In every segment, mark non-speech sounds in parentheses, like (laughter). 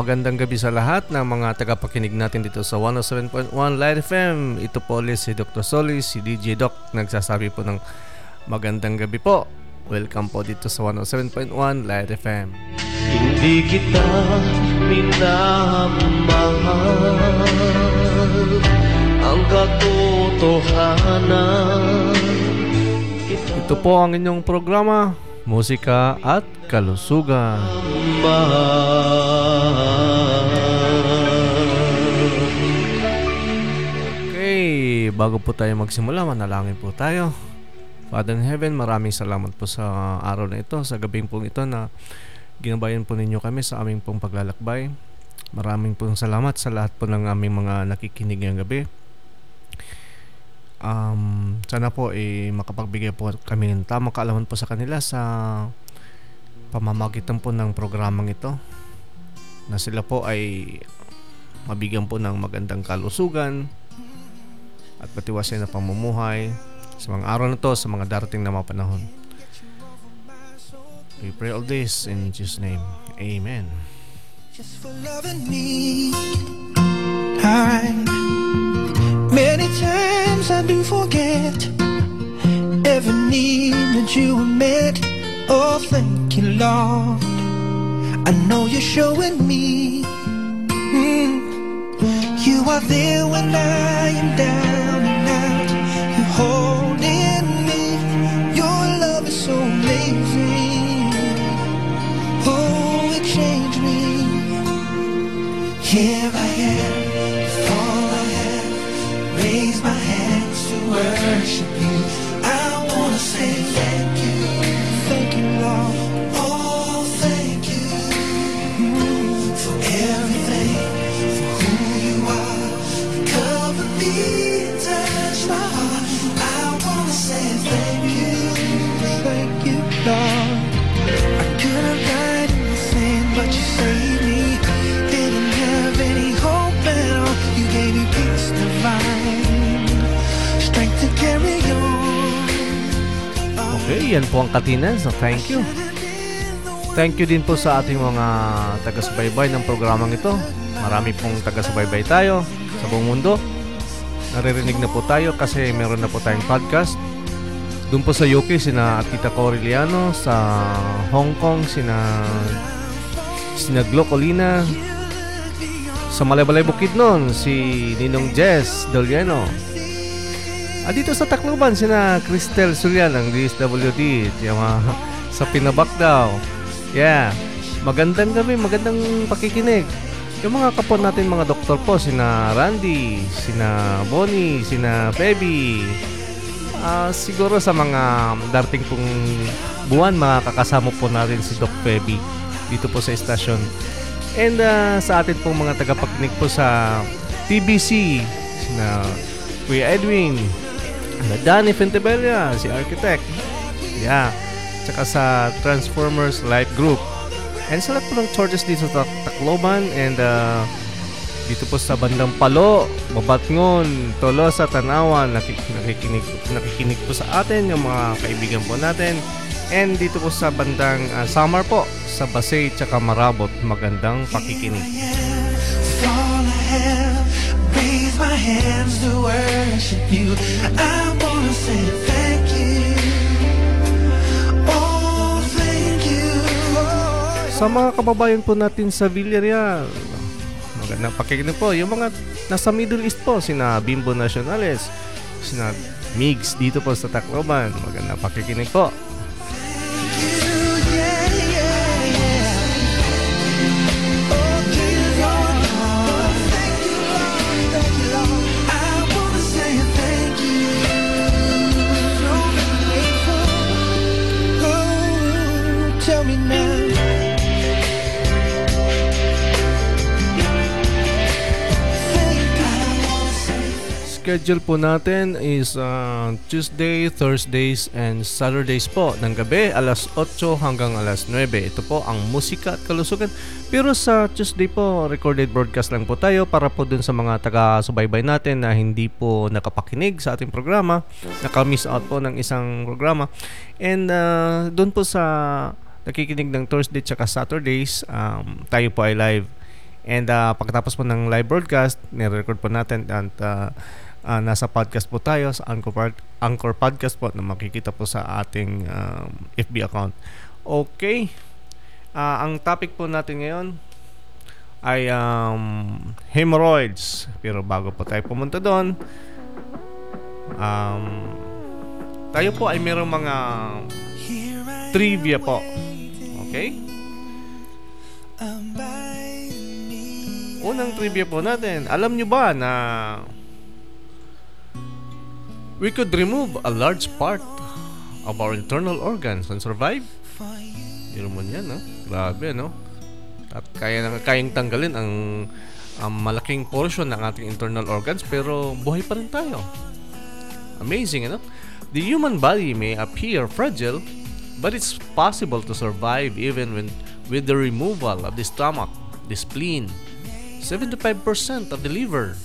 Magandang gabi sa lahat ng mga tagapakinig natin dito sa 107.1 Light FM. Ito po ulit si Dr. Solis, si DJ Doc. Nagsasabi po ng magandang gabi po. Welcome po dito sa 107.1 Light FM. Hindi kita minamahal Ang katotohanan Ito po ang inyong programa, Musika at Kalusugan. Okay, bago po tayo magsimula, manalangin po tayo. Father in Heaven, maraming salamat po sa araw na ito, sa gabing pong ito na ginabayan po ninyo kami sa aming pong paglalakbay. Maraming pong salamat sa lahat po ng aming mga nakikinig ngayong gabi. Um, sana po eh, makapagbigay po kami ng tamang kaalaman po sa kanila sa pamamagitan po ng programang ito na sila po ay mabigyan po ng magandang kalusugan at patiwasay na pamumuhay sa mga araw na to, sa mga darating na mga panahon. We pray all this in Jesus' name. Amen. just for loving me. I many times I do forget every need that you met. Oh, thank you, Lord. I know you're showing me. mm, You are there when I am down and out. You're holding me. Your love is so amazing. Oh, it changed me. Here I am, yan po ang katinan. So thank you. Thank you din po sa ating mga taga-subaybay ng programang ito. Marami pong taga-subaybay tayo sa buong mundo. Naririnig na po tayo kasi meron na po tayong podcast. Doon po sa UK, sina Tita Coriliano, sa Hong Kong, sina sina Glo Colina, sa Malabalay Bukid noon, si Ninong Jess Doliano. Ah, dito sa Tacloban, sina Cristel Surian ng DSWD, mga sa Pinabak daw. Yeah. Magandang gabi, magandang pakikinig. Yung mga kapon natin mga doktor po, sina Randy, sina Bonnie, sina Feby. Ah, siguro sa mga darating pong buwan, makakasama po natin si Doc Feby dito po sa estasyon. And ah, sa atin pong mga tagapakinig po sa TBC, sina Kuya Edwin, na Danny Fentebella, si architect. Yeah. Tsaka sa Transformers Life Group. And sa lahat po ng churches dito sa Tacloban and uh, dito po sa bandang Palo, Babatngon, Tolosa, Tanawan, nakik- nakikinig, nakikinig po sa atin yung mga kaibigan po natin. And dito po sa bandang uh, Samar po, sa Basay tsaka Marabot, magandang pakikinig. All I raise my hands to worship you. I Sa mga kababayan po natin sa Villarreal, magandang pakikinig po. Yung mga nasa Middle East po, sina Bimbo Nacionales, sina Migs dito po sa Tacloban, magandang pakikinig po. Schedule po natin is uh, Tuesday, Thursdays, and Saturdays po ng gabi alas 8 hanggang alas 9. Ito po ang musika at kalusugan. Pero sa Tuesday po, recorded broadcast lang po tayo para po dun sa mga taga-subaybay natin na hindi po nakapakinig sa ating programa, naka-miss out po ng isang programa. And uh, dun po sa nakikinig ng Thursday at Saturdays, um, tayo po ay live And uh, pagkatapos po ng live broadcast, nire-record po natin at uh, uh, nasa podcast po tayo sa Anchor, Anchor Podcast po na makikita po sa ating um, FB account. Okay. Uh, ang topic po natin ngayon ay um, hemorrhoids. Pero bago po tayo pumunta doon, um, tayo po ay mayroong mga trivia po. Okay? Unang trivia po natin. Alam nyo ba na we could remove a large part of our internal organs and survive? You. Yun mo yan, no? Grabe, no? At kaya na kayang tanggalin ang ang malaking portion ng ating internal organs pero buhay pa rin tayo. Amazing, ano? The human body may appear fragile, but it's possible to survive even when with the removal of the stomach, the spleen, 75% of the liver.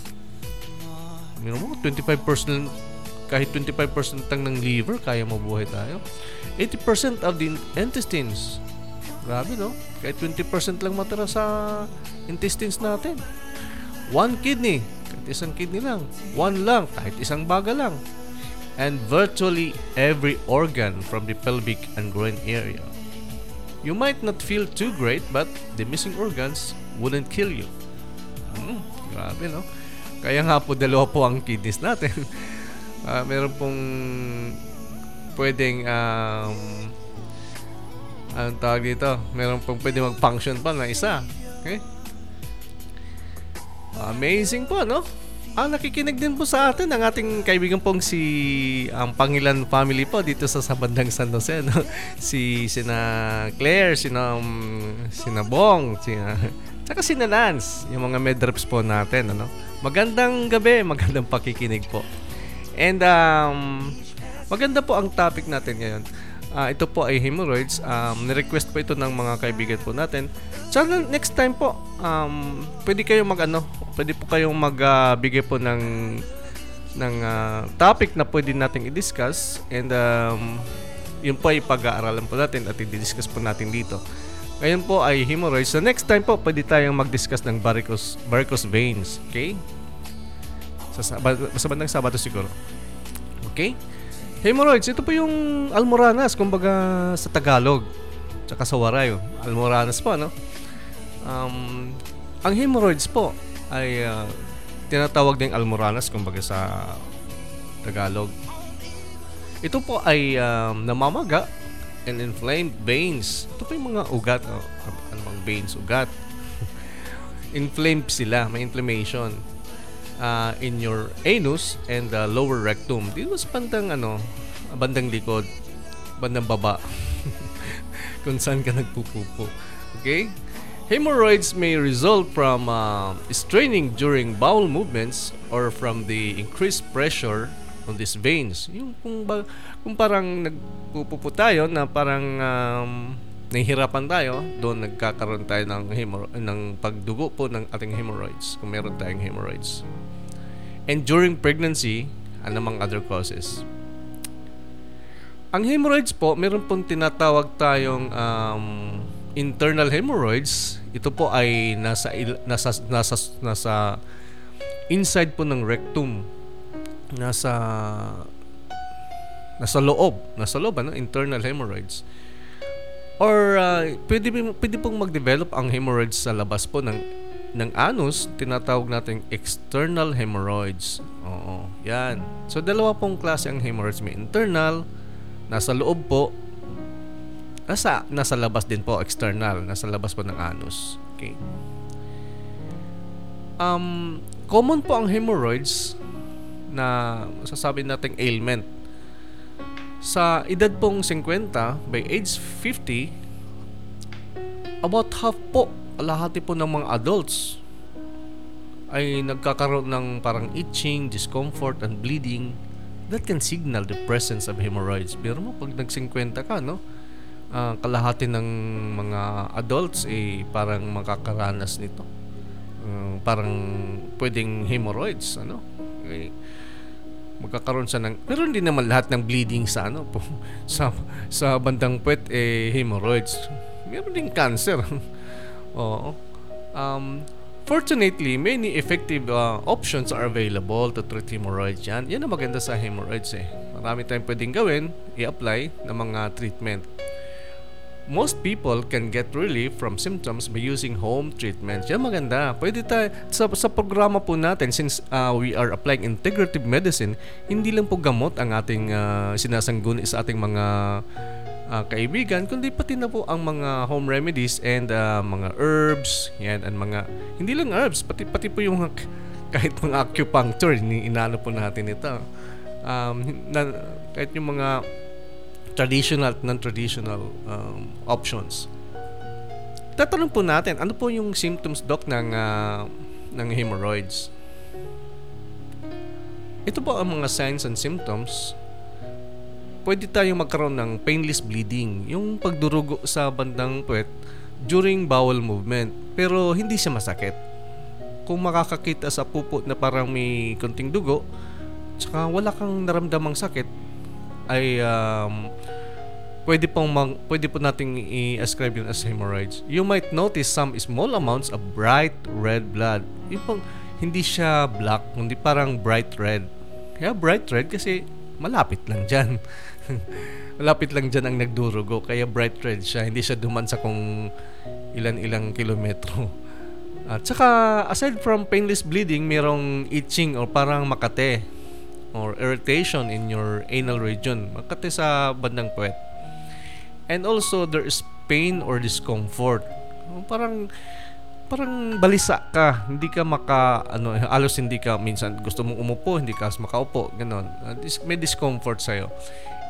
Meron mo, 25% kahit 25% lang ng liver, kaya mabuhay tayo. 80% of the intestines. Grabe, no? Kahit 20% lang matira sa intestines natin. One kidney, kahit isang kidney lang. One lung, kahit isang baga lang. And virtually every organ from the pelvic and groin area. You might not feel too great, but the missing organs wouldn't kill you. Hmm, grabe, no? Kaya nga po dalawa po ang kidneys natin. (laughs) Ah, meron pong pwedeng um, anong tawag dito? Meron pong pwede mag-function pa na isa. Okay? Amazing po, no? Ah, nakikinig din po sa atin ang ating kaibigan pong si ang Pangilan family po dito sa, sa bandang San Jose, no? (laughs) Si sina Claire, sina um, sina Bong, sina Tsaka si Lance, yung mga medreps po natin, ano? Magandang gabi, magandang pakikinig po. And um, maganda po ang topic natin ngayon. Ah, ito po ay hemorrhoids. Um, ni-request po ito ng mga kaibigan po natin. Sana next time po, um, pwede kayong mag ano, pwede po kayong magbigay po ng ng ah, topic na pwede nating i-discuss and um, yun po ay pag-aaralan po natin at i-discuss po natin dito. Ngayon po ay hemorrhoids. So next time po, pwede tayong mag-discuss ng varicose, varicose veins. Okay? Sa, sa bandang Sabado siguro. Okay? Hemorrhoids, ito po yung almoranas, kumbaga sa Tagalog. Tsaka sa Waray. oh. Almoranas po, no? Um, ang hemorrhoids po ay ah, tinatawag ding almoranas, kumbaga sa Tagalog. Ito po ay um, namamaga and inflamed veins. Ito po yung mga ugat. Oh, ano bang veins? Ugat. (laughs) inflamed sila. May inflammation uh, in your anus and the lower rectum. Dito sa bandang ano, bandang likod, bandang baba. (laughs) Kung saan ka nagpupupo. Okay? Hemorrhoids may result from uh, straining during bowel movements or from the increased pressure on these veins. Yung kung, ba, kung parang nagpupupo tayo na parang um, nahihirapan tayo, doon nagkakaroon tayo ng, hemorrho- ng pagdugo po ng ating hemorrhoids kung meron tayong hemorrhoids. And during pregnancy, and among other causes. Ang hemorrhoids po, meron pong tinatawag tayong um, internal hemorrhoids. Ito po ay nasa nasa nasa nasa inside po ng rectum. Nasa nasa loob, nasa loob ano, internal hemorrhoids. Or uh, pwede pwede pong mag-develop ang hemorrhoids sa labas po ng ng anus, tinatawag nating external hemorrhoids. Oo, yan. So dalawa pong klase ang hemorrhoids, may internal, nasa loob po, nasa nasa labas din po external, nasa labas po ng anus. Okay. Um, common po ang hemorrhoids na masasabi nating ailment. Sa edad pong 50, by age 50, about half po, kalahati po ng mga adults ay nagkakaroon ng parang itching, discomfort, and bleeding, that can signal the presence of hemorrhoids. Pero mo, pag nag-50 ka, no? ah, kalahati ng mga adults eh parang makakaranas nito. Ah, parang pwedeng hemorrhoids, ano? Eh, magkakaroon siya ng pero hindi naman lahat ng bleeding sa ano po (laughs) sa sa bandang puwet eh hemorrhoids. Meron ding cancer. (laughs) Oo. Um, fortunately, many effective uh, options are available to treat hemorrhoids yan. Yan ang maganda sa hemorrhoids eh. Marami tayong pwedeng gawin, i-apply ng mga treatment. Most people can get relief from symptoms by using home treatment. Yan maganda. Pwede tayo, sa, sa programa po natin, since uh, we are applying integrative medicine, hindi lang po gamot ang ating uh, sinasangguni sa ating mga uh, kaibigan, kundi pati na po ang mga home remedies and uh, mga herbs, yan, and mga, hindi lang herbs, pati, pati po yung kahit mga acupuncture, ni inaano po natin ito. Um, na, kahit yung mga traditional at non-traditional um, options. Tatanong po natin, ano po yung symptoms, Doc, ng, uh, ng hemorrhoids? Ito po ang mga signs and symptoms. Pwede tayong magkaroon ng painless bleeding, yung pagdurugo sa bandang puwet during bowel movement, pero hindi siya masakit. Kung makakakita sa pupo na parang may konting dugo, tsaka wala kang naramdamang sakit, ay um, pwede pong mag, pwede po nating i-ascribe yun as hemorrhoids. You might notice some small amounts of bright red blood. Yung pong, hindi siya black, hindi parang bright red. Kaya bright red kasi malapit lang dyan. (laughs) malapit lang dyan ang nagdurugo. Kaya bright red siya. Hindi siya duman sa kung ilan-ilang kilometro. At saka, aside from painless bleeding, merong itching or parang makate or irritation in your anal region. Makate sa bandang puwet. And also, there is pain or discomfort. Parang parang balisa ka, hindi ka maka ano, alos hindi ka minsan gusto mong umupo, hindi ka makaupo, ganun. May discomfort sa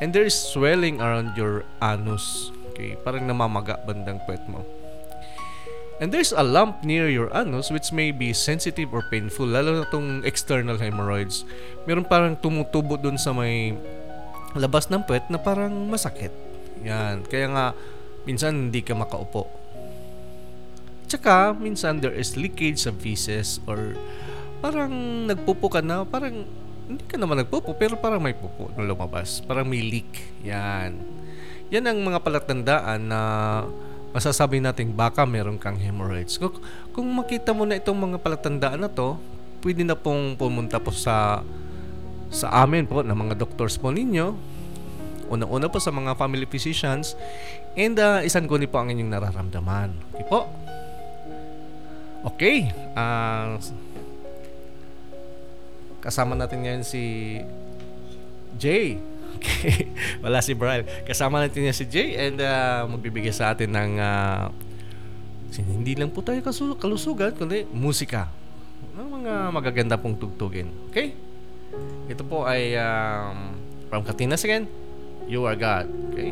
And there is swelling around your anus. Okay, parang namamaga bandang puwet mo. And there's a lump near your anus which may be sensitive or painful, lalo na itong external hemorrhoids. Meron parang tumutubo dun sa may labas ng puwet na parang masakit. Yan. Kaya nga, minsan hindi ka makaupo. Tsaka, minsan there is leakage sa feces or parang nagpupo ka na, parang hindi ka naman nagpupo pero parang may pupo na lumabas. Parang may leak. Yan. Yan ang mga palatandaan na masasabi natin baka meron kang hemorrhoids. Kung, kung makita mo na itong mga palatandaan na to, pwede na pong pumunta po sa sa amin po ng mga doctors po ninyo. Una-una po sa mga family physicians and uh, isang guni po ang inyong nararamdaman. Okay po? Okay. Uh, kasama natin ngayon si Jay. (laughs) Okay. Wala si Brian. Kasama natin niya si Jay and uh, magbibigay sa atin ng uh, hindi lang po tayo kasu- kalusugan kundi musika. Ng mga magaganda pong tugtugin. Okay? Ito po ay um, from Katinas again. You are God. Okay?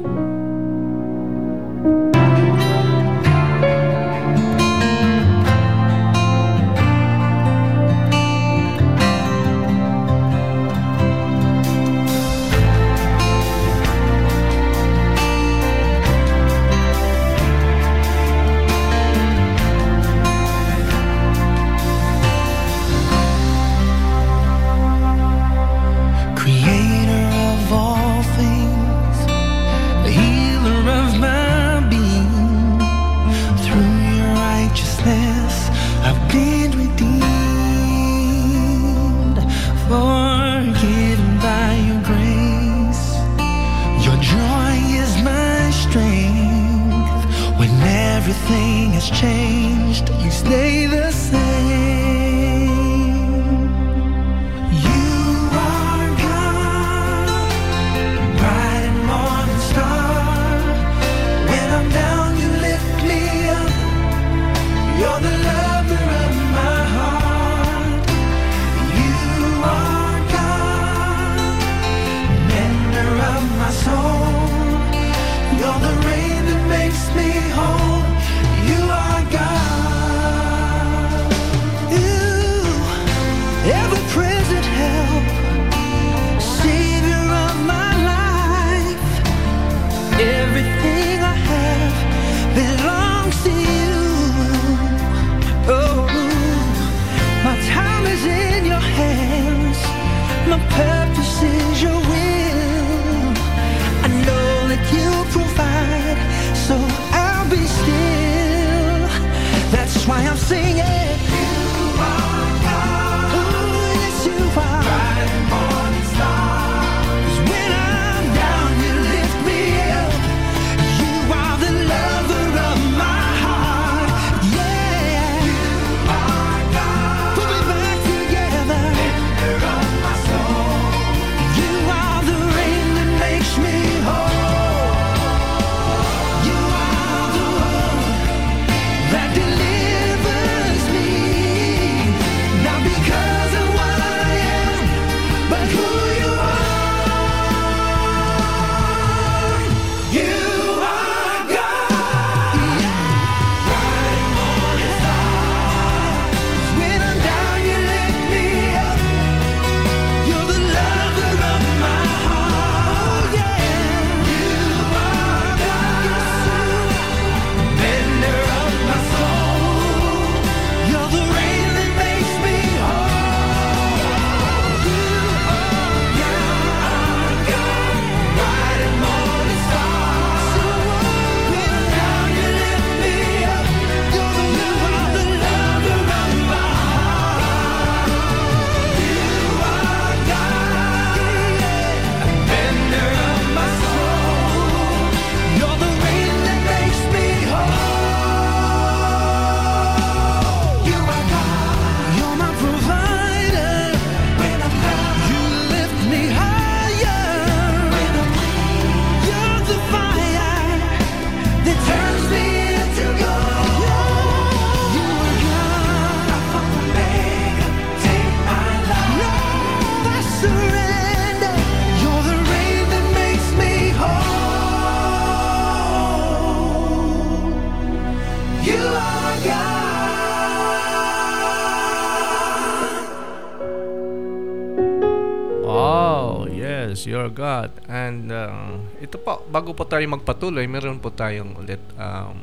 God. And uh, ito po, bago po tayo magpatuloy, meron po tayong ulit um,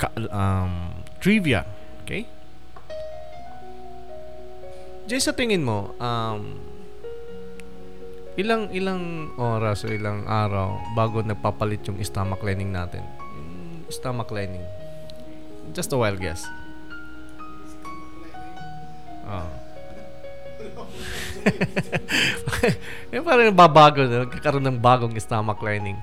ka- um, trivia. Okay? Jay, sa tingin mo, um, ilang ilang oras o ilang araw bago nagpapalit yung stomach lining natin? Yung stomach lining. Just a wild guess. Oh. (laughs) yung parang babago na, nagkakaroon ng bagong stomach lining.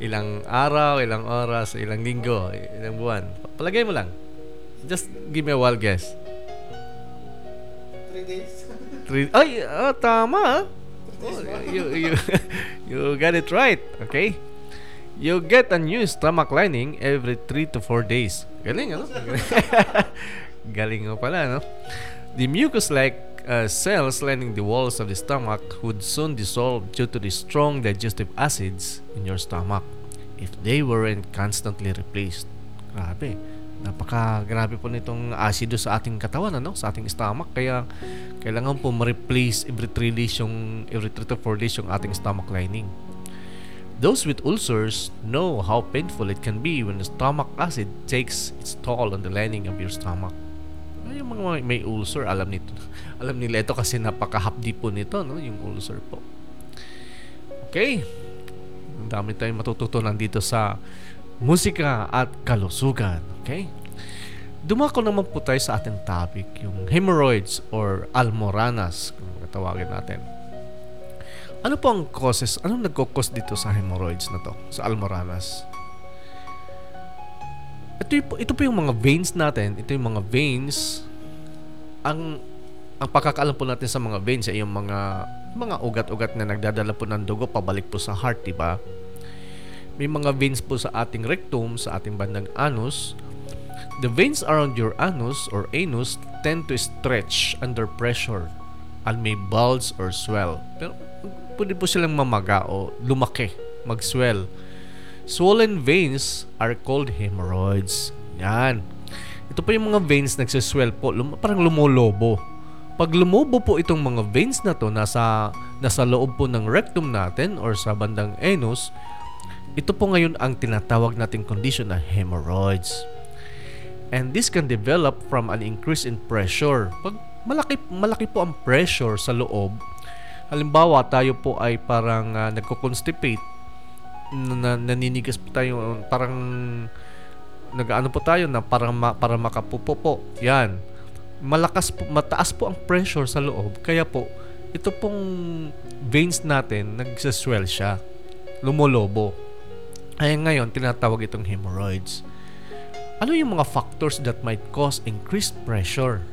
Ilang araw, ilang oras, ilang linggo, ilang buwan. Palagay mo lang. Just give me a wild guess. Three days. Three, ay, ah, tama. Oh, you, you, you got it right. Okay? You get a new stomach lining every 3 to 4 days. Galing, ano? (laughs) (laughs) Galing mo pala, no? The mucus-like uh, cells lining the walls of the stomach would soon dissolve due to the strong digestive acids in your stomach if they weren't constantly replaced. Grabe. Napaka grabe po nitong asido sa ating katawan ano sa ating stomach kaya kailangan po ma-replace every 3 days yung every 3 to 4 days yung ating stomach lining. Those with ulcers know how painful it can be when the stomach acid takes its toll on the lining of your stomach. Ay, Yung mga may ulcer, alam nito. Alam nila ito kasi napakahapdi po nito, no? Yung ulcer po. Okay. Ang dami tayong matututunan dito sa musika at kalusugan. Okay? Dumako naman po tayo sa ating topic, yung hemorrhoids or almoranas, kung tawagin natin. Ano po ang causes? Anong nagkukos dito sa hemorrhoids na to? Sa almoranas? Ito, ito po yung mga veins natin. Ito yung mga veins. Ang ang pagkakaalam po natin sa mga veins ay yung mga mga ugat-ugat na nagdadala po ng dugo pabalik po sa heart, di ba? May mga veins po sa ating rectum, sa ating bandang anus. The veins around your anus or anus tend to stretch under pressure and may bulge or swell. Pero pwede po silang mamaga o lumaki, mag-swell. Swollen veins are called hemorrhoids. Yan. Ito po yung mga veins nagsiswell po, lum- parang lumolobo. Pag lumobo po itong mga veins na to nasa nasa loob po ng rectum natin or sa bandang anus, Ito po ngayon ang tinatawag nating condition na hemorrhoids. And this can develop from an increase in pressure. Pag malaki, malaki po ang pressure sa loob, halimbawa tayo po ay parang uh, nagko-constipate, na, naninigas po tayo, parang nagaano po tayo na parang ma, para makapupo po. Yan. Malakas po, mataas po ang pressure sa loob. Kaya po, ito pong veins natin, nagsaswell siya. Lumolobo. Ay ngayon, tinatawag itong hemorrhoids. Ano yung mga factors that might cause increased pressure?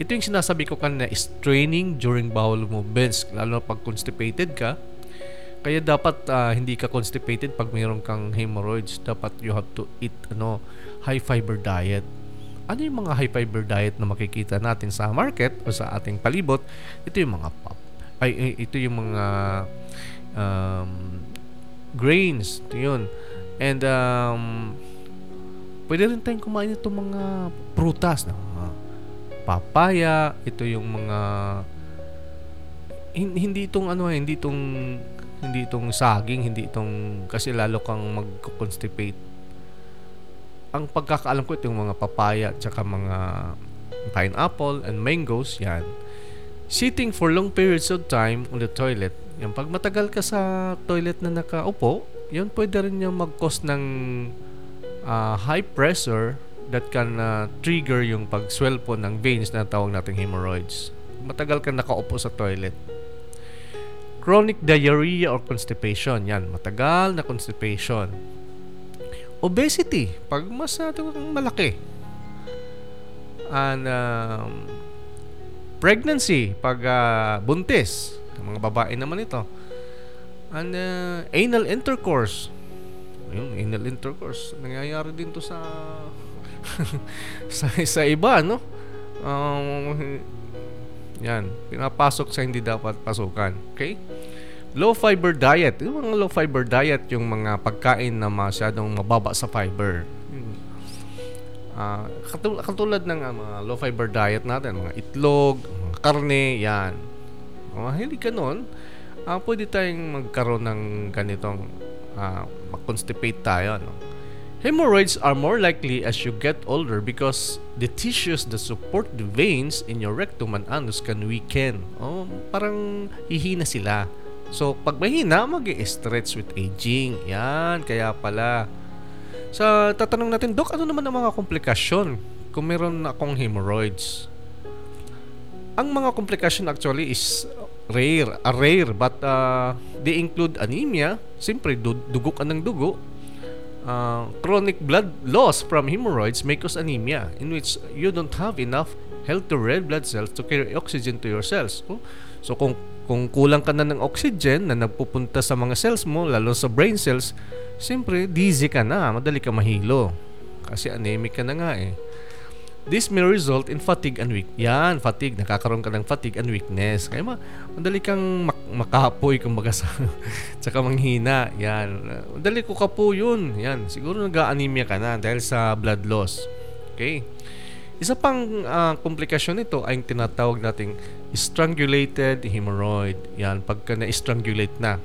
Ito yung sinasabi ko kanina, straining during bowel movements, lalo pag constipated ka. Kaya dapat uh, hindi ka constipated pag mayroon kang hemorrhoids. Dapat you have to eat ano, high fiber diet. Ano yung mga high fiber diet na makikita natin sa market o sa ating palibot? Ito yung mga pop. Ay, ito yung mga um, grains. Ito yun. And um, Pwede rin tayong kumain itong mga prutas na mga papaya, ito yung mga hindi itong ano hindi itong hindi itong saging, hindi itong kasi lalo kang mag-constipate. Ang pagkakaalam ko ito yung mga papaya at saka mga pineapple and mangoes, yan. Sitting for long periods of time on the toilet. Yan, pag matagal ka sa toilet na nakaupo, yun pwede rin yung mag-cause ng uh, high pressure that can uh, trigger yung pag-swell po ng veins na tawag nating hemorrhoids. Matagal ka nakaupo sa toilet. Chronic diarrhea or constipation. Yan, matagal na constipation. Obesity, pag masyadong malaki. And um, pregnancy, pag uh, buntis. Mga babae naman ito. And uh, anal intercourse, yung anal intercourse. Nangyayari din to sa (laughs) sa, sa iba, no? Um, yan, pinapasok sa hindi dapat pasukan. Okay? Low fiber diet. Yung mga low fiber diet, yung mga pagkain na masyadong mababa sa fiber. Uh, katul- katulad ng uh, mga low fiber diet natin, mga itlog, mga karne, yan. Uh, hindi ka nun, uh, pwede tayong magkaroon ng ganitong uh, mag-constipate tayo. No? Hemorrhoids are more likely as you get older because the tissues that support the veins in your rectum and anus can weaken. Oh, parang hihina sila. So, pag mahina, mag stretch with aging. Yan, kaya pala. Sa tatanong natin, Dok, ano naman ang mga komplikasyon kung meron akong hemorrhoids? Ang mga komplikasyon actually is rare, are rare but uh, they include anemia, siyempre dugo ka ng dugo, uh, chronic blood loss from hemorrhoids may cause anemia in which you don't have enough healthy red blood cells to carry oxygen to your cells. Oh, so kung kung kulang ka na ng oxygen na nagpupunta sa mga cells mo, lalo sa brain cells, siyempre dizzy ka na, madali ka mahilo. Kasi anemic ka na nga eh. This may result in fatigue and weak. Yan, fatigue. Nakakaroon ka ng fatigue and weakness. Kaya ma madali kang mak- makapoy kumbaga sa (laughs) tsaka manghina. Yan. Madali ko ka po yun. Yan. Siguro nag-anemia ka na dahil sa blood loss. Okay? Isa pang uh, komplikasyon nito ay yung tinatawag nating strangulated hemorrhoid. Yan, pagka na-strangulate na.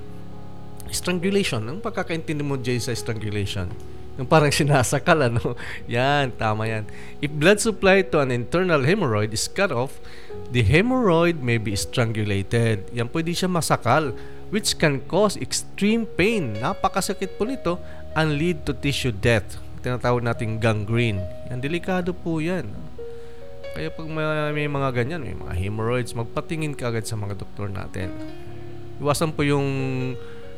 Strangulation, ang pagkakaintindi mo Jay sa strangulation? Yung parang sinasakal, ano? Yan, tama yan. If blood supply to an internal hemorrhoid is cut off, the hemorrhoid may be strangulated. Yan, pwede siya masakal, which can cause extreme pain. Napakasakit po nito and lead to tissue death. Tinatawag nating gangrene. Yan, delikado po yan. Kaya pag may, may mga ganyan, may mga hemorrhoids, magpatingin ka agad sa mga doktor natin. Iwasan po yung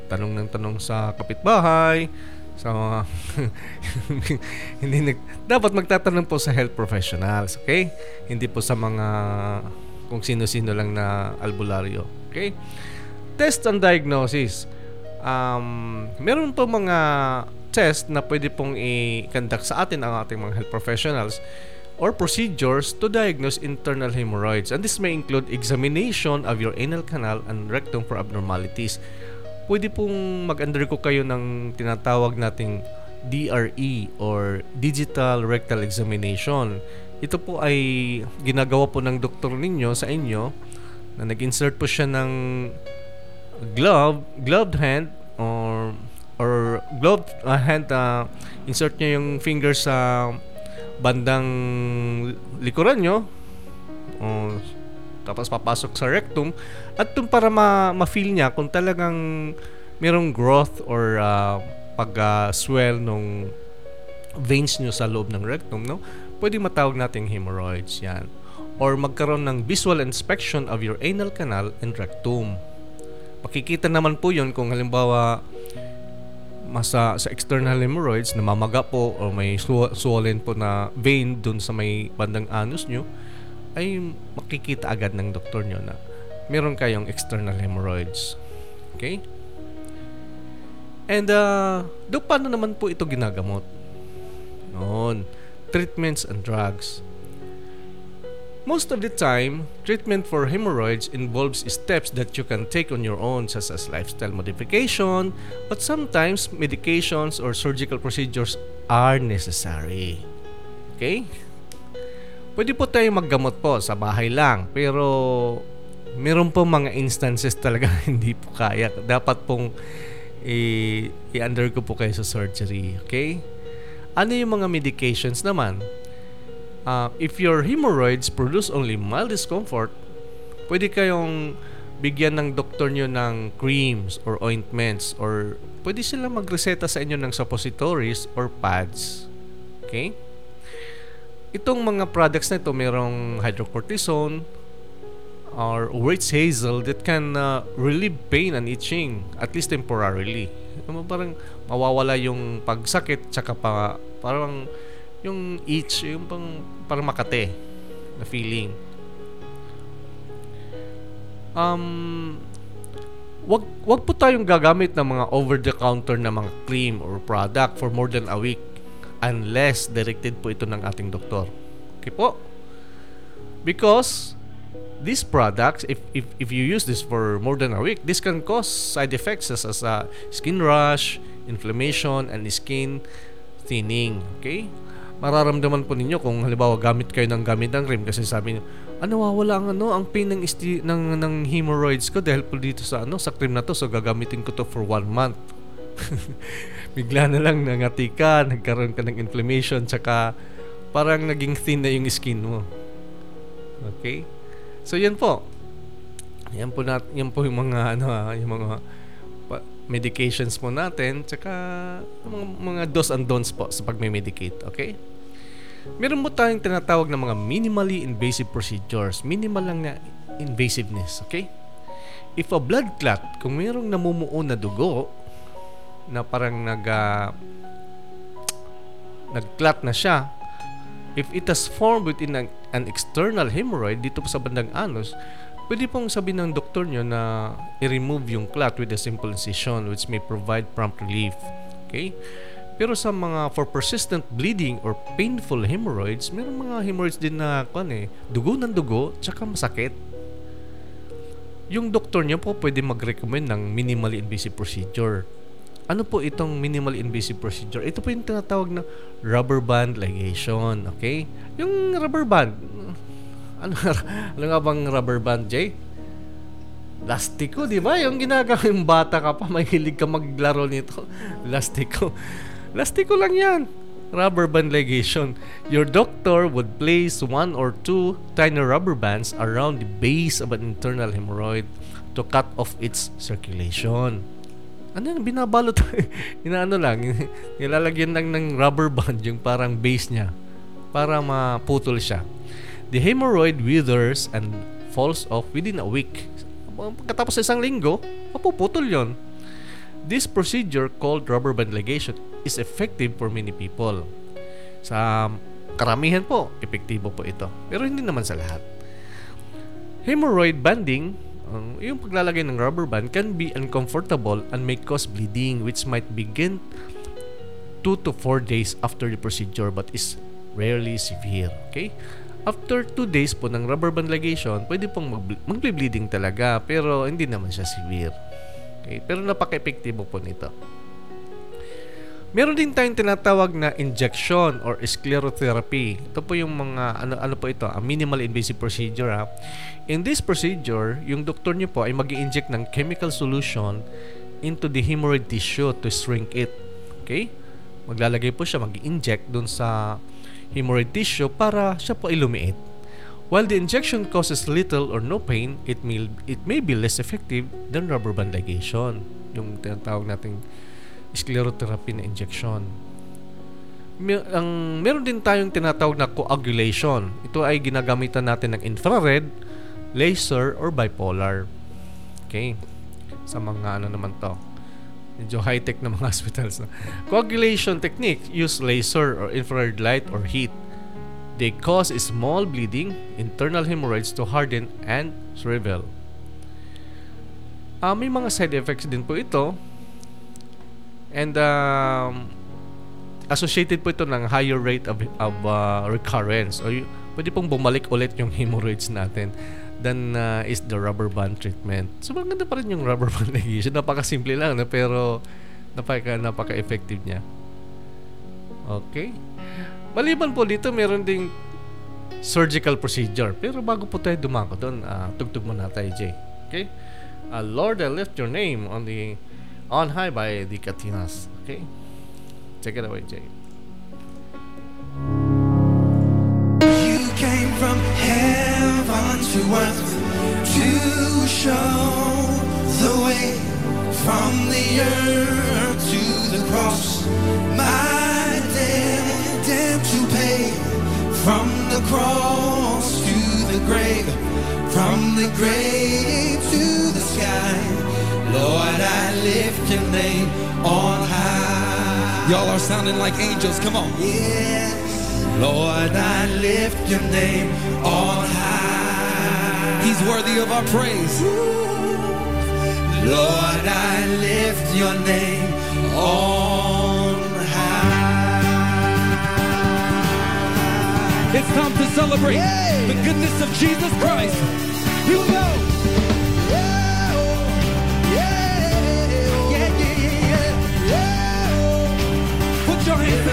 tanong ng tanong sa kapitbahay, So, (laughs) hindi nag, dapat magtatanong po sa health professionals, okay? Hindi po sa mga kung sino-sino lang na albularyo, okay? Test and diagnosis. Um, meron po mga test na pwede pong i-conduct sa atin ang ating mga health professionals or procedures to diagnose internal hemorrhoids. And this may include examination of your anal canal and rectum for abnormalities pwede pong mag-undergo kayo ng tinatawag nating DRE or Digital Rectal Examination. Ito po ay ginagawa po ng doktor ninyo sa inyo na nag-insert po siya ng glove, gloved hand or or glove uh, hand uh, insert nyo yung finger sa bandang likuran nyo o, tapos papasok sa rectum at dun para ma- ma-feel niya kung talagang merong growth or uh, pag-swell nung veins nyo sa loob ng rectum, no? Pwede matawag nating hemorrhoids, yan. Or magkaroon ng visual inspection of your anal canal and rectum. Makikita naman po yon kung halimbawa masa sa external hemorrhoids namamaga po o may sw- swollen po na vein dun sa may bandang anus nyo ay makikita agad ng doktor nyo na meron kayong external hemorrhoids. Okay? And uh, do paano naman po ito ginagamot? Noon, treatments and drugs. Most of the time, treatment for hemorrhoids involves steps that you can take on your own such as lifestyle modification, but sometimes medications or surgical procedures are necessary. Okay? Pwede po tayo maggamot po sa bahay lang, pero meron po mga instances talaga (laughs) hindi po kaya. Dapat pong i- i-undergo po kayo sa surgery. Okay? Ano yung mga medications naman? Uh, if your hemorrhoids produce only mild discomfort, pwede kayong bigyan ng doktor nyo ng creams or ointments or pwede sila magreseta sa inyo ng suppositories or pads. Okay? Itong mga products na ito, merong hydrocortisone or witch hazel that can uh, relieve pain and itching at least temporarily. Ano, Parang mawawala yung pagsakit tsaka pa parang yung itch, yung pang parang makate na feeling. Um wag wag po tayong gagamit ng mga over the counter na mga cream or product for more than a week unless directed po ito ng ating doktor. Okay po? Because these products, if, if, if you use this for more than a week, this can cause side effects as, as uh, skin rash, inflammation, and skin thinning. Okay? Mararamdaman po ninyo kung halimbawa gamit kayo ng gamit ng cream kasi sabi niyo, ano wala ang ano ang pain ng, isti- ng ng hemorrhoids ko dahil po dito sa ano sa cream na to so gagamitin ko to for one month. (laughs) Bigla na lang nangati ka, nagkaroon ka ng inflammation tsaka parang naging thin na yung skin mo. Okay? So yan po. Yan po nat yan po yung mga ano ah, yung mga medications po natin tsaka mga, mga dos and don'ts po sa pagme-medicate, okay? Meron po tayong tinatawag na mga minimally invasive procedures. Minimal lang na invasiveness, okay? If a blood clot, kung mayroong namumuo na dugo na parang nag ah, nag-clot na siya, if it has formed within an, an external hemorrhoid dito po sa bandang anus, pwede pong sabihin ng doktor nyo na i-remove yung clot with a simple incision which may provide prompt relief. Okay? Pero sa mga for persistent bleeding or painful hemorrhoids, meron mga hemorrhoids din na kung eh, dugo ng dugo, tsaka masakit. Yung doktor nyo po pwede mag-recommend ng minimally invasive procedure. Ano po itong minimal invasive procedure? Ito po yung tinatawag na rubber band ligation, okay? Yung rubber band, ano, (laughs) ano nga bang rubber band, Jay? Lastiko, di ba? Yung ginagawa yung bata ka pa, mahilig ka maglaro nito. (laughs) Lastiko. Lastiko lang yan. Rubber band ligation. Your doctor would place one or two tiny rubber bands around the base of an internal hemorrhoid to cut off its circulation. Ano yan? Binabalot. (laughs) Inaano lang. (laughs) Nilalagyan lang ng rubber band yung parang base niya para maputol siya. The hemorrhoid withers and falls off within a week. Pagkatapos sa isang linggo, mapuputol yon. This procedure called rubber band ligation is effective for many people. Sa karamihan po, epektibo po ito. Pero hindi naman sa lahat. Hemorrhoid banding, ang yung paglalagay ng rubber band can be uncomfortable and may cause bleeding which might begin 2 to 4 days after the procedure but is rarely severe. Okay? After 2 days po ng rubber band ligation, pwede pong mag- mag-bleeding talaga pero hindi naman siya severe. Okay? Pero napaka-epektibo po nito. Meron din tayong tinatawag na injection or sclerotherapy. Ito po yung mga ano ano po ito, a minimal invasive procedure ha. In this procedure, yung doktor niyo po ay mag inject ng chemical solution into the hemorrhoid tissue to shrink it. Okay? Maglalagay po siya, mag-inject dun sa hemorrhoid tissue para siya po ay lumiit. While the injection causes little or no pain, it may, it may be less effective than rubber band ligation. Yung tinatawag nating sclerotherapy na injection. Mer- ang meron din tayong tinatawag na coagulation. Ito ay ginagamitan natin ng infrared, laser, or bipolar. Okay. Sa mga ano naman to. Medyo high-tech na mga (laughs) hospitals na. Coagulation technique use laser or infrared light or heat. They cause small bleeding, internal hemorrhoids to harden and shrivel. Ah, may mga side effects din po ito. And um, associated po ito ng higher rate of, of uh, recurrence. O y- pwede pong bumalik ulit yung (laughs) hemorrhoids natin than uh, is the rubber band treatment. So maganda pa rin yung rubber (laughs) band ligation. Napaka-simple lang, no? pero napaka, napaka-effective niya. Okay. Maliban po dito, meron ding surgical procedure. Pero bago po tayo dumako doon, ah, tugtog muna tayo, Jay. Okay? Ah, Lord, I lift your name on the on high by the Katinas. Okay? Take it away, Jay. You came from heaven to earth to show the way from the earth to the cross. My debt, debt to pay from the cross to the grave, from the grave to the sky. Lord, I lift your name on high. Y'all are sounding like angels. Come on. Yes, Lord, I lift your name on high. He's worthy of our praise. Lord, I lift your name on high. It's time to celebrate Yay! the goodness of Jesus Christ. Here we go.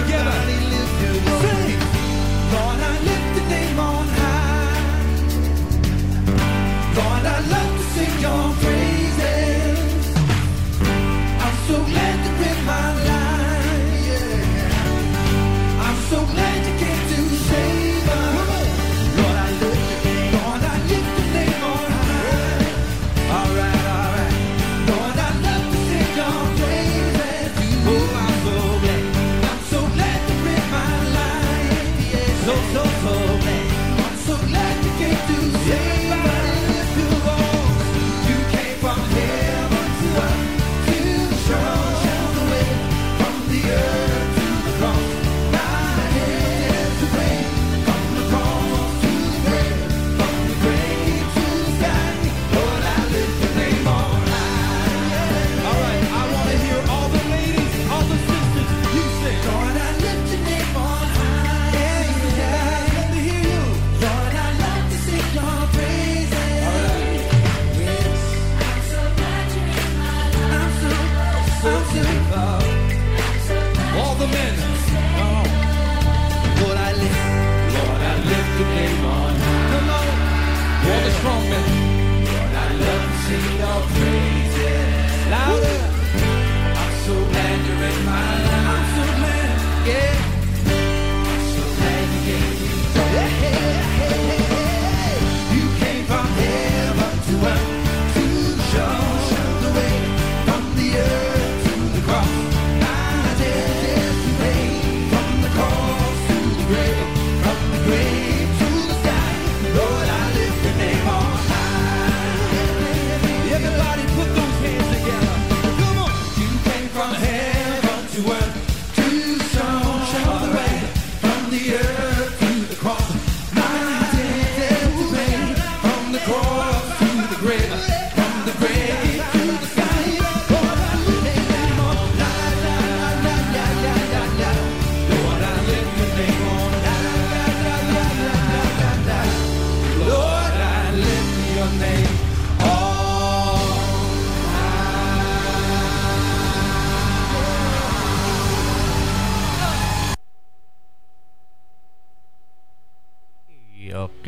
Together. Lift name on high. Lord, I love to sing your praises. I'm so glad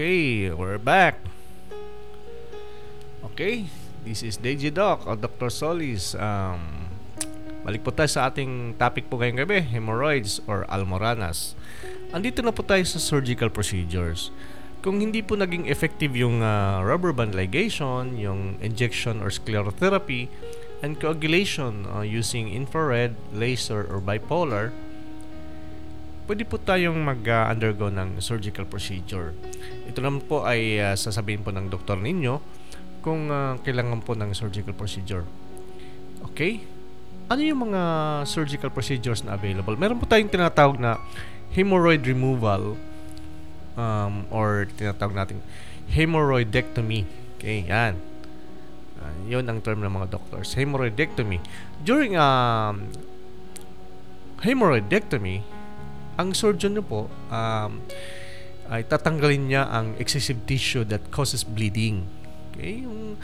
Okay, we're back. Okay, This is DJ Doc o Dr. Solis. Um, balik po tayo sa ating topic po ngayong gabi, hemorrhoids or almoranas. Andito na po tayo sa surgical procedures. Kung hindi po naging effective yung ah, rubber band ligation, yung injection or sclerotherapy, and coagulation uh, using infrared, laser, or bipolar, pwede po tayong mag-undergo ng surgical procedure. Ito naman po ay ah, sasabihin po ng doktor ninyo kung ah, kailangan po ng surgical procedure. Okay? Ano yung mga surgical procedures na available? Meron po tayong tinatawag na hemorrhoid removal um, or tinatawag natin hemorrhoidectomy. Okay, yan. Ah, yun ang term ng mga doctors. Hemorrhoidectomy. During um, hemorrhoidectomy, ang surgeon nyo po um, ay tatanggalin niya ang excessive tissue that causes bleeding. Okay? Yung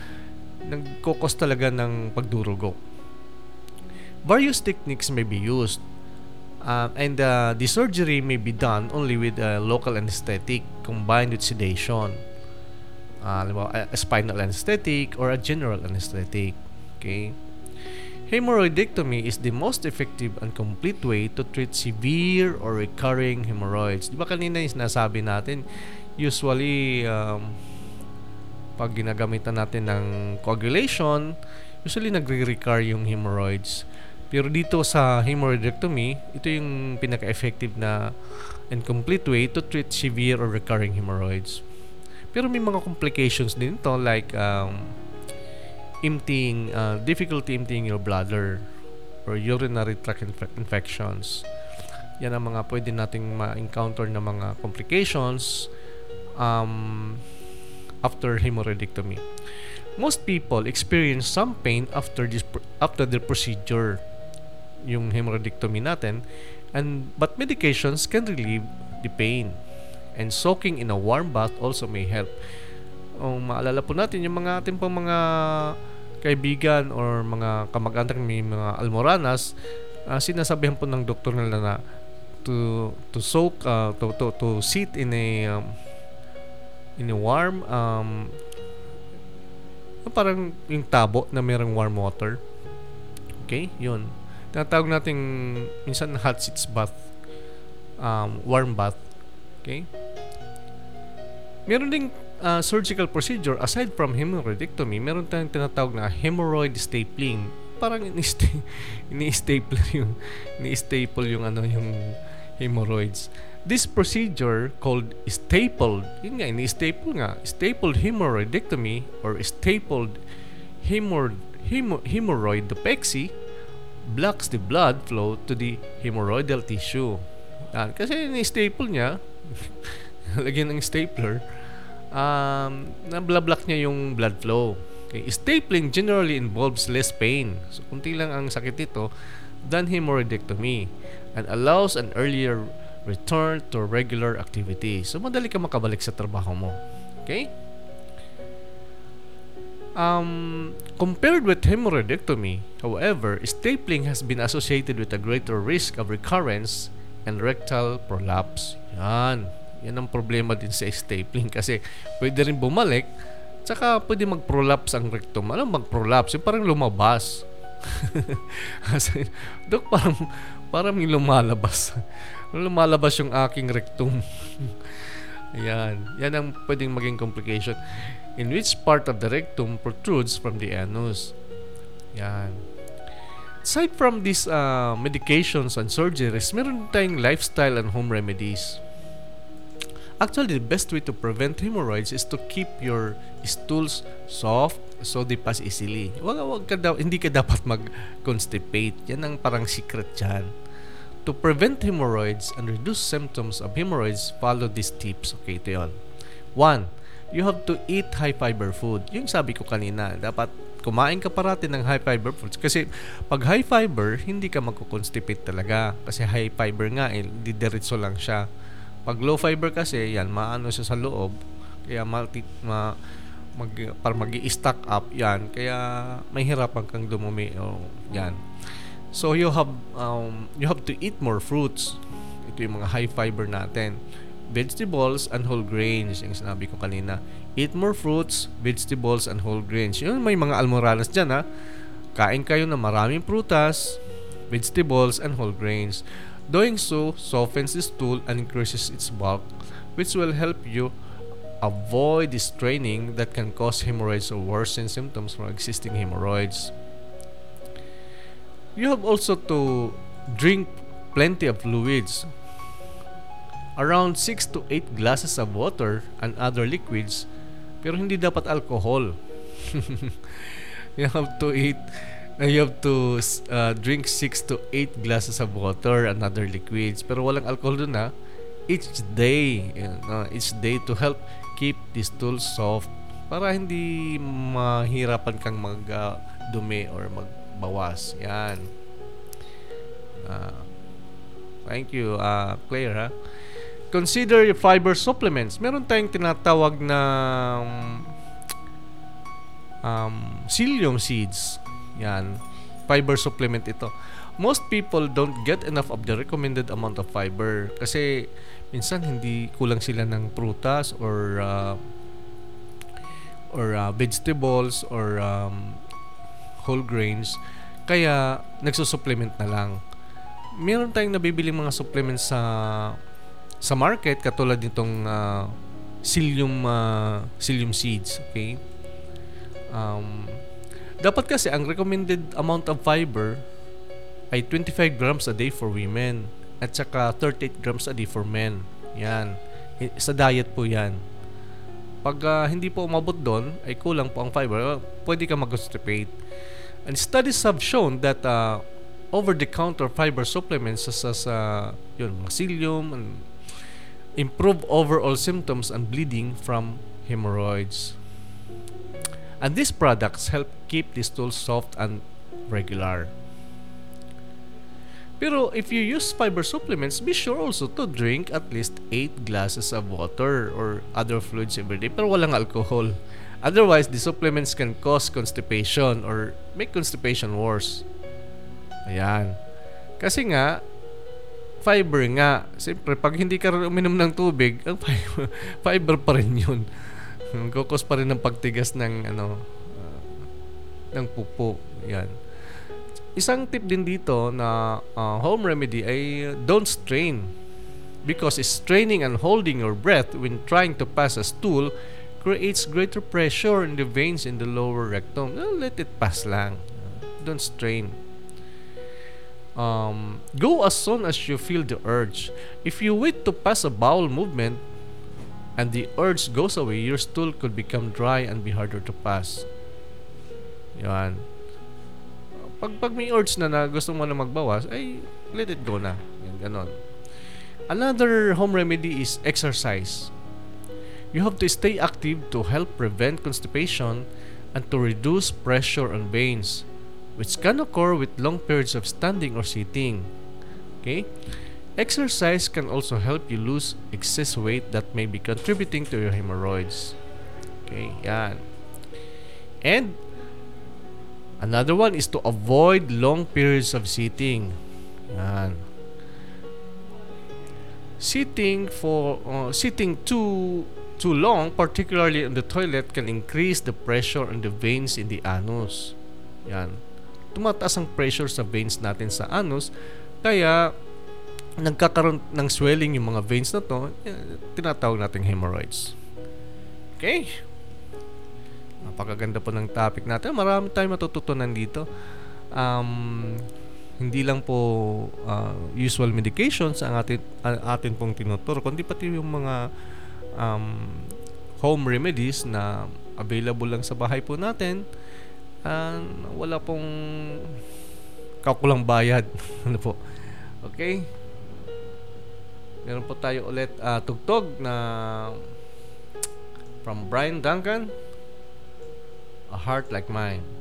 nagkokos talaga ng pagdurugo. Various techniques may be used. Uh, and uh, the surgery may be done only with a local anesthetic combined with sedation. Uh, a spinal anesthetic or a general anesthetic. Okay? Hemorrhoidectomy is the most effective and complete way to treat severe or recurring hemorrhoids. Di ba kanina yung sinasabi natin, usually, um, pag ginagamitan natin ng coagulation, usually nagre-recur yung hemorrhoids. Pero dito sa hemorrhoidectomy, ito yung pinaka-effective na and complete way to treat severe or recurring hemorrhoids. Pero may mga complications din to like um, emptying, uh, difficulty emptying your bladder or urinary tract inf- infections. Yan ang mga pwede nating ma-encounter na mga complications um, after hemorrhoidectomy. Most people experience some pain after this after the procedure yung hemorrhoidectomy natin and but medications can relieve the pain and soaking in a warm bath also may help kung maalala po natin yung mga ating pong mga kaibigan or mga kamag-anak may mga almoranas ah, sinasabihan po ng doktor nila na to to soak uh, to, to to sit in a um, in a warm um, parang yung tabo na mayroong warm water. Okay yun. Tinatawag nating minsan hot seats bath um, warm bath. Okay? Meron ding uh, surgical procedure aside from hemorrhoidectomy meron tayong tinatawag na hemorrhoid stapling. Parang ini-sta- (laughs) ini-staple yung ini-staple yung ano yung hemorrhoids. This procedure called stapled yun nga ini-staple nga stapled hemorrhoidectomy or stapled hemor hemo, hemorrhoidopexy blocks the blood flow to the hemorrhoidal tissue. Yan. kasi ni-staple niya (laughs) lagyan ng stapler um, nabla-block niya yung blood flow. Okay. Stapling generally involves less pain. So, kunti lang ang sakit ito than hemorrhoidectomy and allows an earlier return to regular activity. So, madali ka makabalik sa trabaho mo. Okay? Um, compared with hemorrhoidectomy, however, stapling has been associated with a greater risk of recurrence and rectal prolapse. Yan. Yan ang problema din sa stapling (laughs) kasi pwede rin bumalik tsaka pwede mag-prolapse ang rectum. Ano mag-prolapse? Yung parang lumabas. (laughs) Kasi, Dok, parang, parang lumalabas. (laughs) lumalabas yung aking rectum. Yan. Yan ang pwedeng maging complication. In which part of the rectum protrudes from the anus. Yan. Aside from these uh, medications and surgeries, meron tayong lifestyle and home remedies. Actually, the best way to prevent hemorrhoids is to keep your stools soft so they pass easily. Wag, wag ka daw, hindi ka dapat mag-constipate. Yan ang parang secret dyan. To prevent hemorrhoids and reduce symptoms of hemorrhoids, follow these tips. Okay, ito yun. One, you have to eat high fiber food. Yung sabi ko kanina, dapat kumain ka parati ng high fiber foods. Kasi pag high fiber, hindi ka magko-constipate talaga. Kasi high fiber nga, eh, didiretso lang siya. Pag low fiber kasi, yan, maano siya sa loob. Kaya multi, ma, mag, para mag stack up yan. Kaya may hirapan kang dumumi. O, yan. So you have um, you have to eat more fruits. Ito yung mga high fiber natin. vegetables and whole grains. Yung sinabi ko kanina. Eat more fruits, vegetables, and whole grains. Yun, may mga almoranas dyan ha. Kain kayo ng maraming prutas, vegetables, and whole grains. Doing so softens the stool and increases its bulk, which will help you avoid the straining that can cause hemorrhoids or worsen symptoms from existing hemorrhoids. You have also to drink plenty of fluids. Around 6 to 8 glasses of water and other liquids, pero hindi dapat alcohol. (laughs) you have to eat you have to uh, drink 6 to 8 glasses of water and other liquids. Pero walang alcohol dun ha? Each day uh, each day to help keep the stool soft para hindi mahirapan kang mag uh, or magbawas. Yan. Uh, thank you uh, Claire ha? Consider your fiber supplements. Meron tayong tinatawag na um, psyllium seeds. Yan. Fiber supplement ito. Most people don't get enough of the recommended amount of fiber kasi minsan hindi kulang sila ng prutas or uh, or uh, vegetables or um, whole grains kaya nagsusupplement na lang. Meron tayong nabibili mga supplements sa sa market katulad nitong uh, psyllium uh, psyllium seeds, okay? Um, dapat kasi ang recommended amount of fiber ay 25 grams a day for women at saka 38 grams a day for men. Yan. I- Sa diet po yan. Pag ah, hindi po umabot doon, ay kulang po ang fiber, ah, pwede ka mag-constipate. And studies have shown that uh, over-the-counter fiber supplements sa sa yun, mga psyllium and improve overall symptoms and bleeding from hemorrhoids. And these products help keep the stool soft and regular. Pero if you use fiber supplements, be sure also to drink at least 8 glasses of water or other fluids every day pero walang alcohol. Otherwise, the supplements can cause constipation or make constipation worse. Ayan. Kasi nga, fiber nga. Siyempre, pag hindi ka uminom ng tubig, ang (laughs) fiber, fiber pa rin yun. Kukos pa rin ng pagtigas ng ano ng pupo. Yan. Isang tip din dito na uh, home remedy ay don't strain because straining and holding your breath when trying to pass a stool creates greater pressure in the veins in the lower rectum. Let it pass lang. Don't strain. Um, go as soon as you feel the urge. If you wait to pass a bowel movement, and the urge goes away, your stool could become dry and be harder to pass. Yan. Pag, pag may urge na na gusto mo na magbawas, ay let it go na. Yan, ganon. Another home remedy is exercise. You have to stay active to help prevent constipation and to reduce pressure on veins, which can occur with long periods of standing or sitting. Okay? Exercise can also help you lose excess weight that may be contributing to your hemorrhoids. Okay, yan. And another one is to avoid long periods of sitting. Yan. Sitting for uh, sitting too too long, particularly in the toilet, can increase the pressure on the veins in the anus. Yan. Tumataas ang pressure sa veins natin sa anus, kaya nagkakaroon ng swelling yung mga veins na to, eh, tinatawag nating hemorrhoids. Okay? Napakaganda po ng topic natin. Marami tayong matututunan dito. Um, hindi lang po uh, usual medications ang atin, atin pong tinuturo, kundi pati yung mga um, home remedies na available lang sa bahay po natin. Uh, wala pong kakulang bayad. (laughs) ano po? Okay? Meron po tayo ulit uh, tugtog na from Brian Duncan A Heart Like Mine.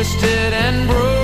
Twisted and broken.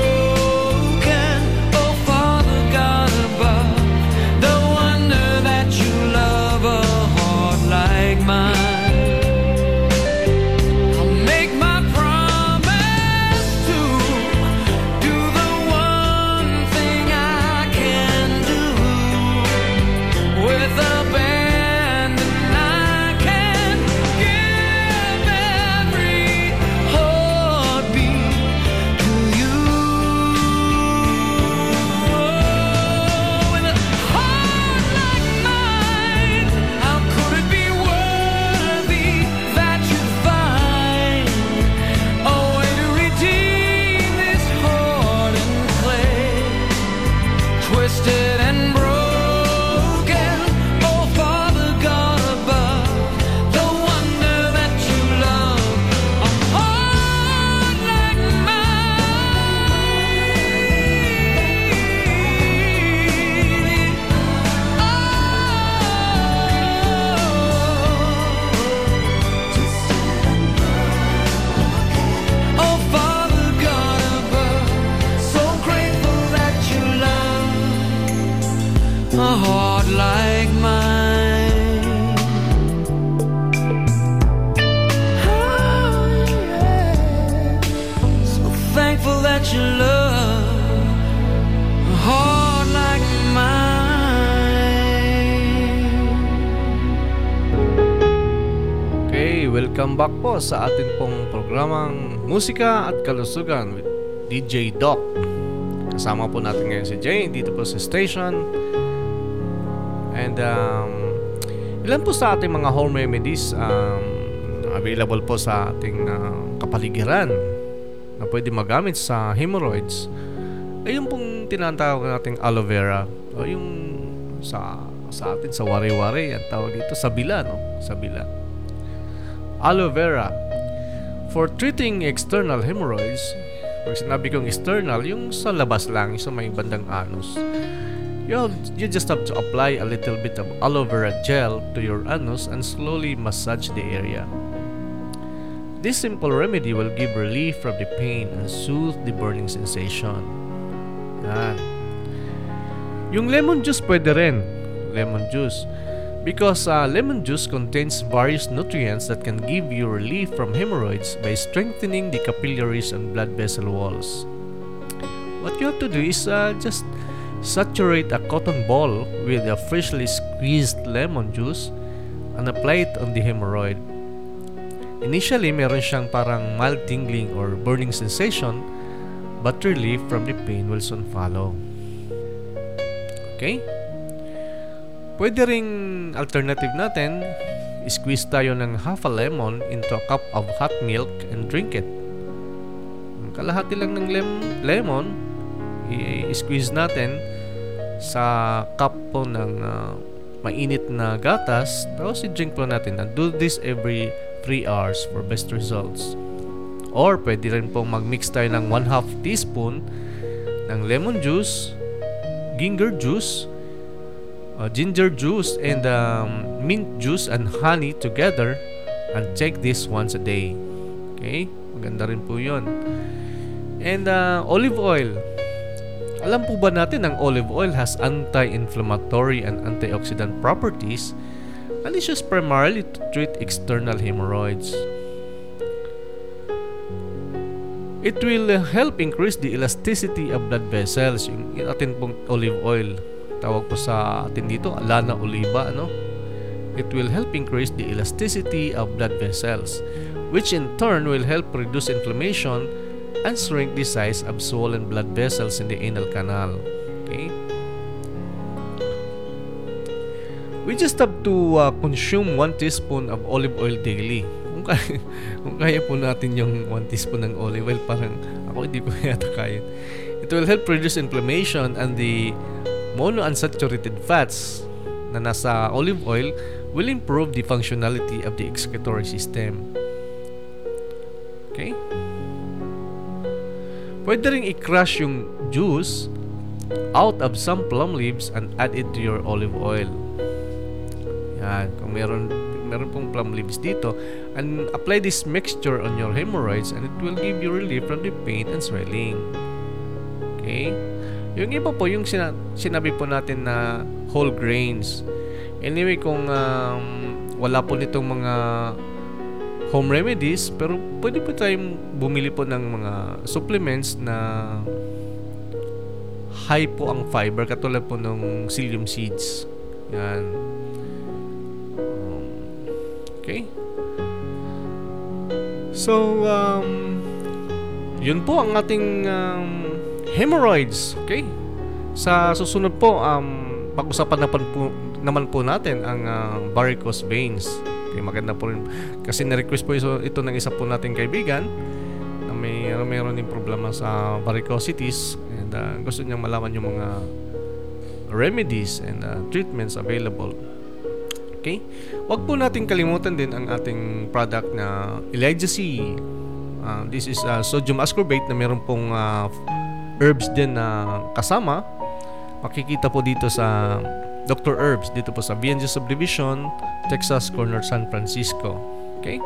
Sa atin pong programang Musika at Kalusugan with DJ Doc. Kasama po natin ngayon si Jay dito po sa station. And um, ilan po sa ating mga home remedies um, available po sa ating uh, kapaligiran na pwede magamit sa hemorrhoids ay yung pong tinatawag nating aloe vera o yung sa sa atin sa wari-wari ang tawag dito sabila no sabila aloe vera for treating external hemorrhoids pag sinabi kong external yung sa labas lang yung sa may bandang anus you, you just have to apply a little bit of aloe vera gel to your anus and slowly massage the area This simple remedy will give relief from the pain and soothe the burning sensation. Yan. Yung lemon juice pwede rin. Lemon juice. Because uh, lemon juice contains various nutrients that can give you relief from hemorrhoids by strengthening the capillaries and blood vessel walls. What you have to do is uh, just saturate a cotton ball with a freshly squeezed lemon juice and apply it on the hemorrhoid. Initially, meron siyang parang mild tingling or burning sensation, but relief from the pain will soon follow. Okay? Pwede ring alternative natin, squeeze tayo ng half a lemon into a cup of hot milk and drink it. Ang Kalahati lang ng lem- lemon, i-squeeze natin sa cup po ng ah, mainit na gatas, tapos i-drink po natin. And do this every 3 hours for best results. Or pwede rin pong mag-mix tayo ng 1 half teaspoon ng lemon juice, ginger juice, uh, ginger juice, and um, mint juice and honey together and take this once a day. Okay? Maganda rin po yun. And uh, olive oil. Alam po ba natin ang olive oil has anti-inflammatory and antioxidant properties and is used primarily to treat external hemorrhoids. It will help increase the elasticity of blood vessels. Yung atin pong olive oil. Tawag po sa atin dito, Alana oliva, ano? It will help increase the elasticity of blood vessels, which in turn will help reduce inflammation and shrink the size of swollen blood vessels in the anal canal. Okay? We just have to uh, consume 1 teaspoon of olive oil daily. Kung kaya, (laughs) kung kaya po natin yung 1 teaspoon ng olive oil, parang ako hindi ko (laughs) yata kaya. It will help reduce inflammation and the monounsaturated fats na nasa olive oil will improve the functionality of the excretory system. Okay? Pwede rin i-crush yung juice out of some plum leaves and add it to your olive oil. Yan, kung meron meron pong plum leaves dito and apply this mixture on your hemorrhoids and it will give you relief from the pain and swelling. Okay? Yung iba po, yung sina- sinabi po natin na whole grains. Anyway, kung um, wala po nitong mga home remedies, pero pwede po tayong bumili po ng mga supplements na high po ang fiber katulad po ng psyllium seeds. Yan. Um, Okay? So, um, yun po ang ating um, hemorrhoids. Okay? Sa susunod po, um, pag-usapan na po, naman po natin ang uh, varicose veins. Okay, maganda po rin. Kasi na-request po ito, ito ng isa po nating kaibigan na may mayroon din problema sa varicosities and uh, gusto niyang malaman yung mga remedies and uh, treatments available. Okay? Huwag po natin kalimutan din ang ating product na C. Uh, this is uh, sodium ascorbate na meron pong uh, herbs din na kasama. Makikita po dito sa Dr. Herbs dito po sa BNG Subdivision, Texas Corner, San Francisco. Okay?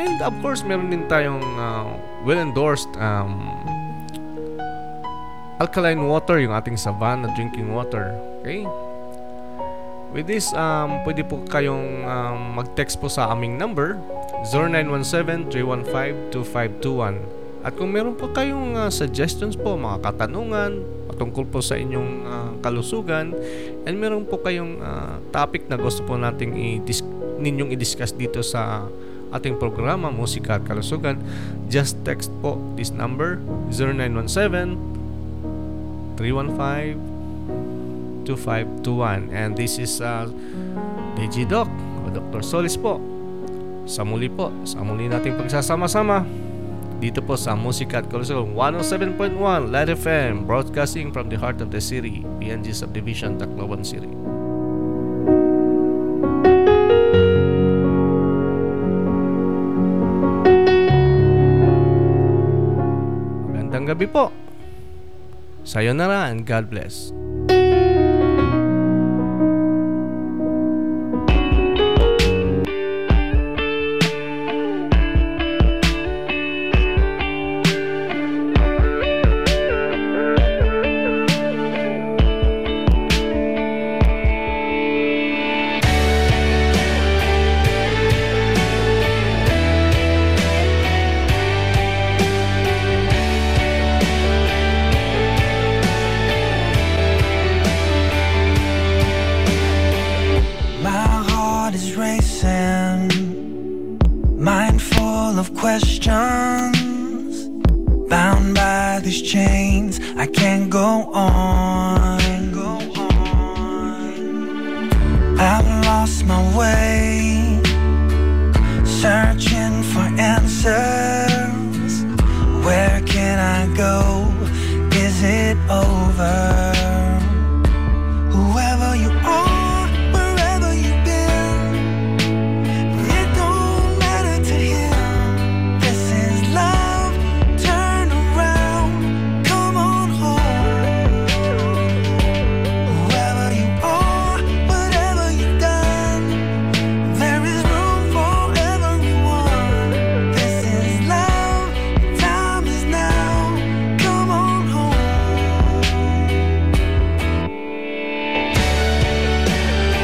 And of course, meron din tayong uh, well-endorsed um, alkaline water, yung ating Savannah drinking water. Okay? With this, um, pwede po kayong um, mag-text po sa aming number 0917-315-2521 At kung meron po kayong uh, suggestions po, mga katanungan patungkol po sa inyong uh, kalusugan and meron po kayong uh, topic na gusto po nating i-dis- ninyong i-discuss dito sa ating programa Musika at Kalusugan, just text po this number 0917 315 2521 and this is uh, DJ Doc o Dr. Solis po sa muli po sa muli nating pagsasama-sama dito po sa Musika at Kalusugan 107.1 Light FM broadcasting from the heart of the city PNG Subdivision Tacloban City. Magandang gabi po. Sayonara and God bless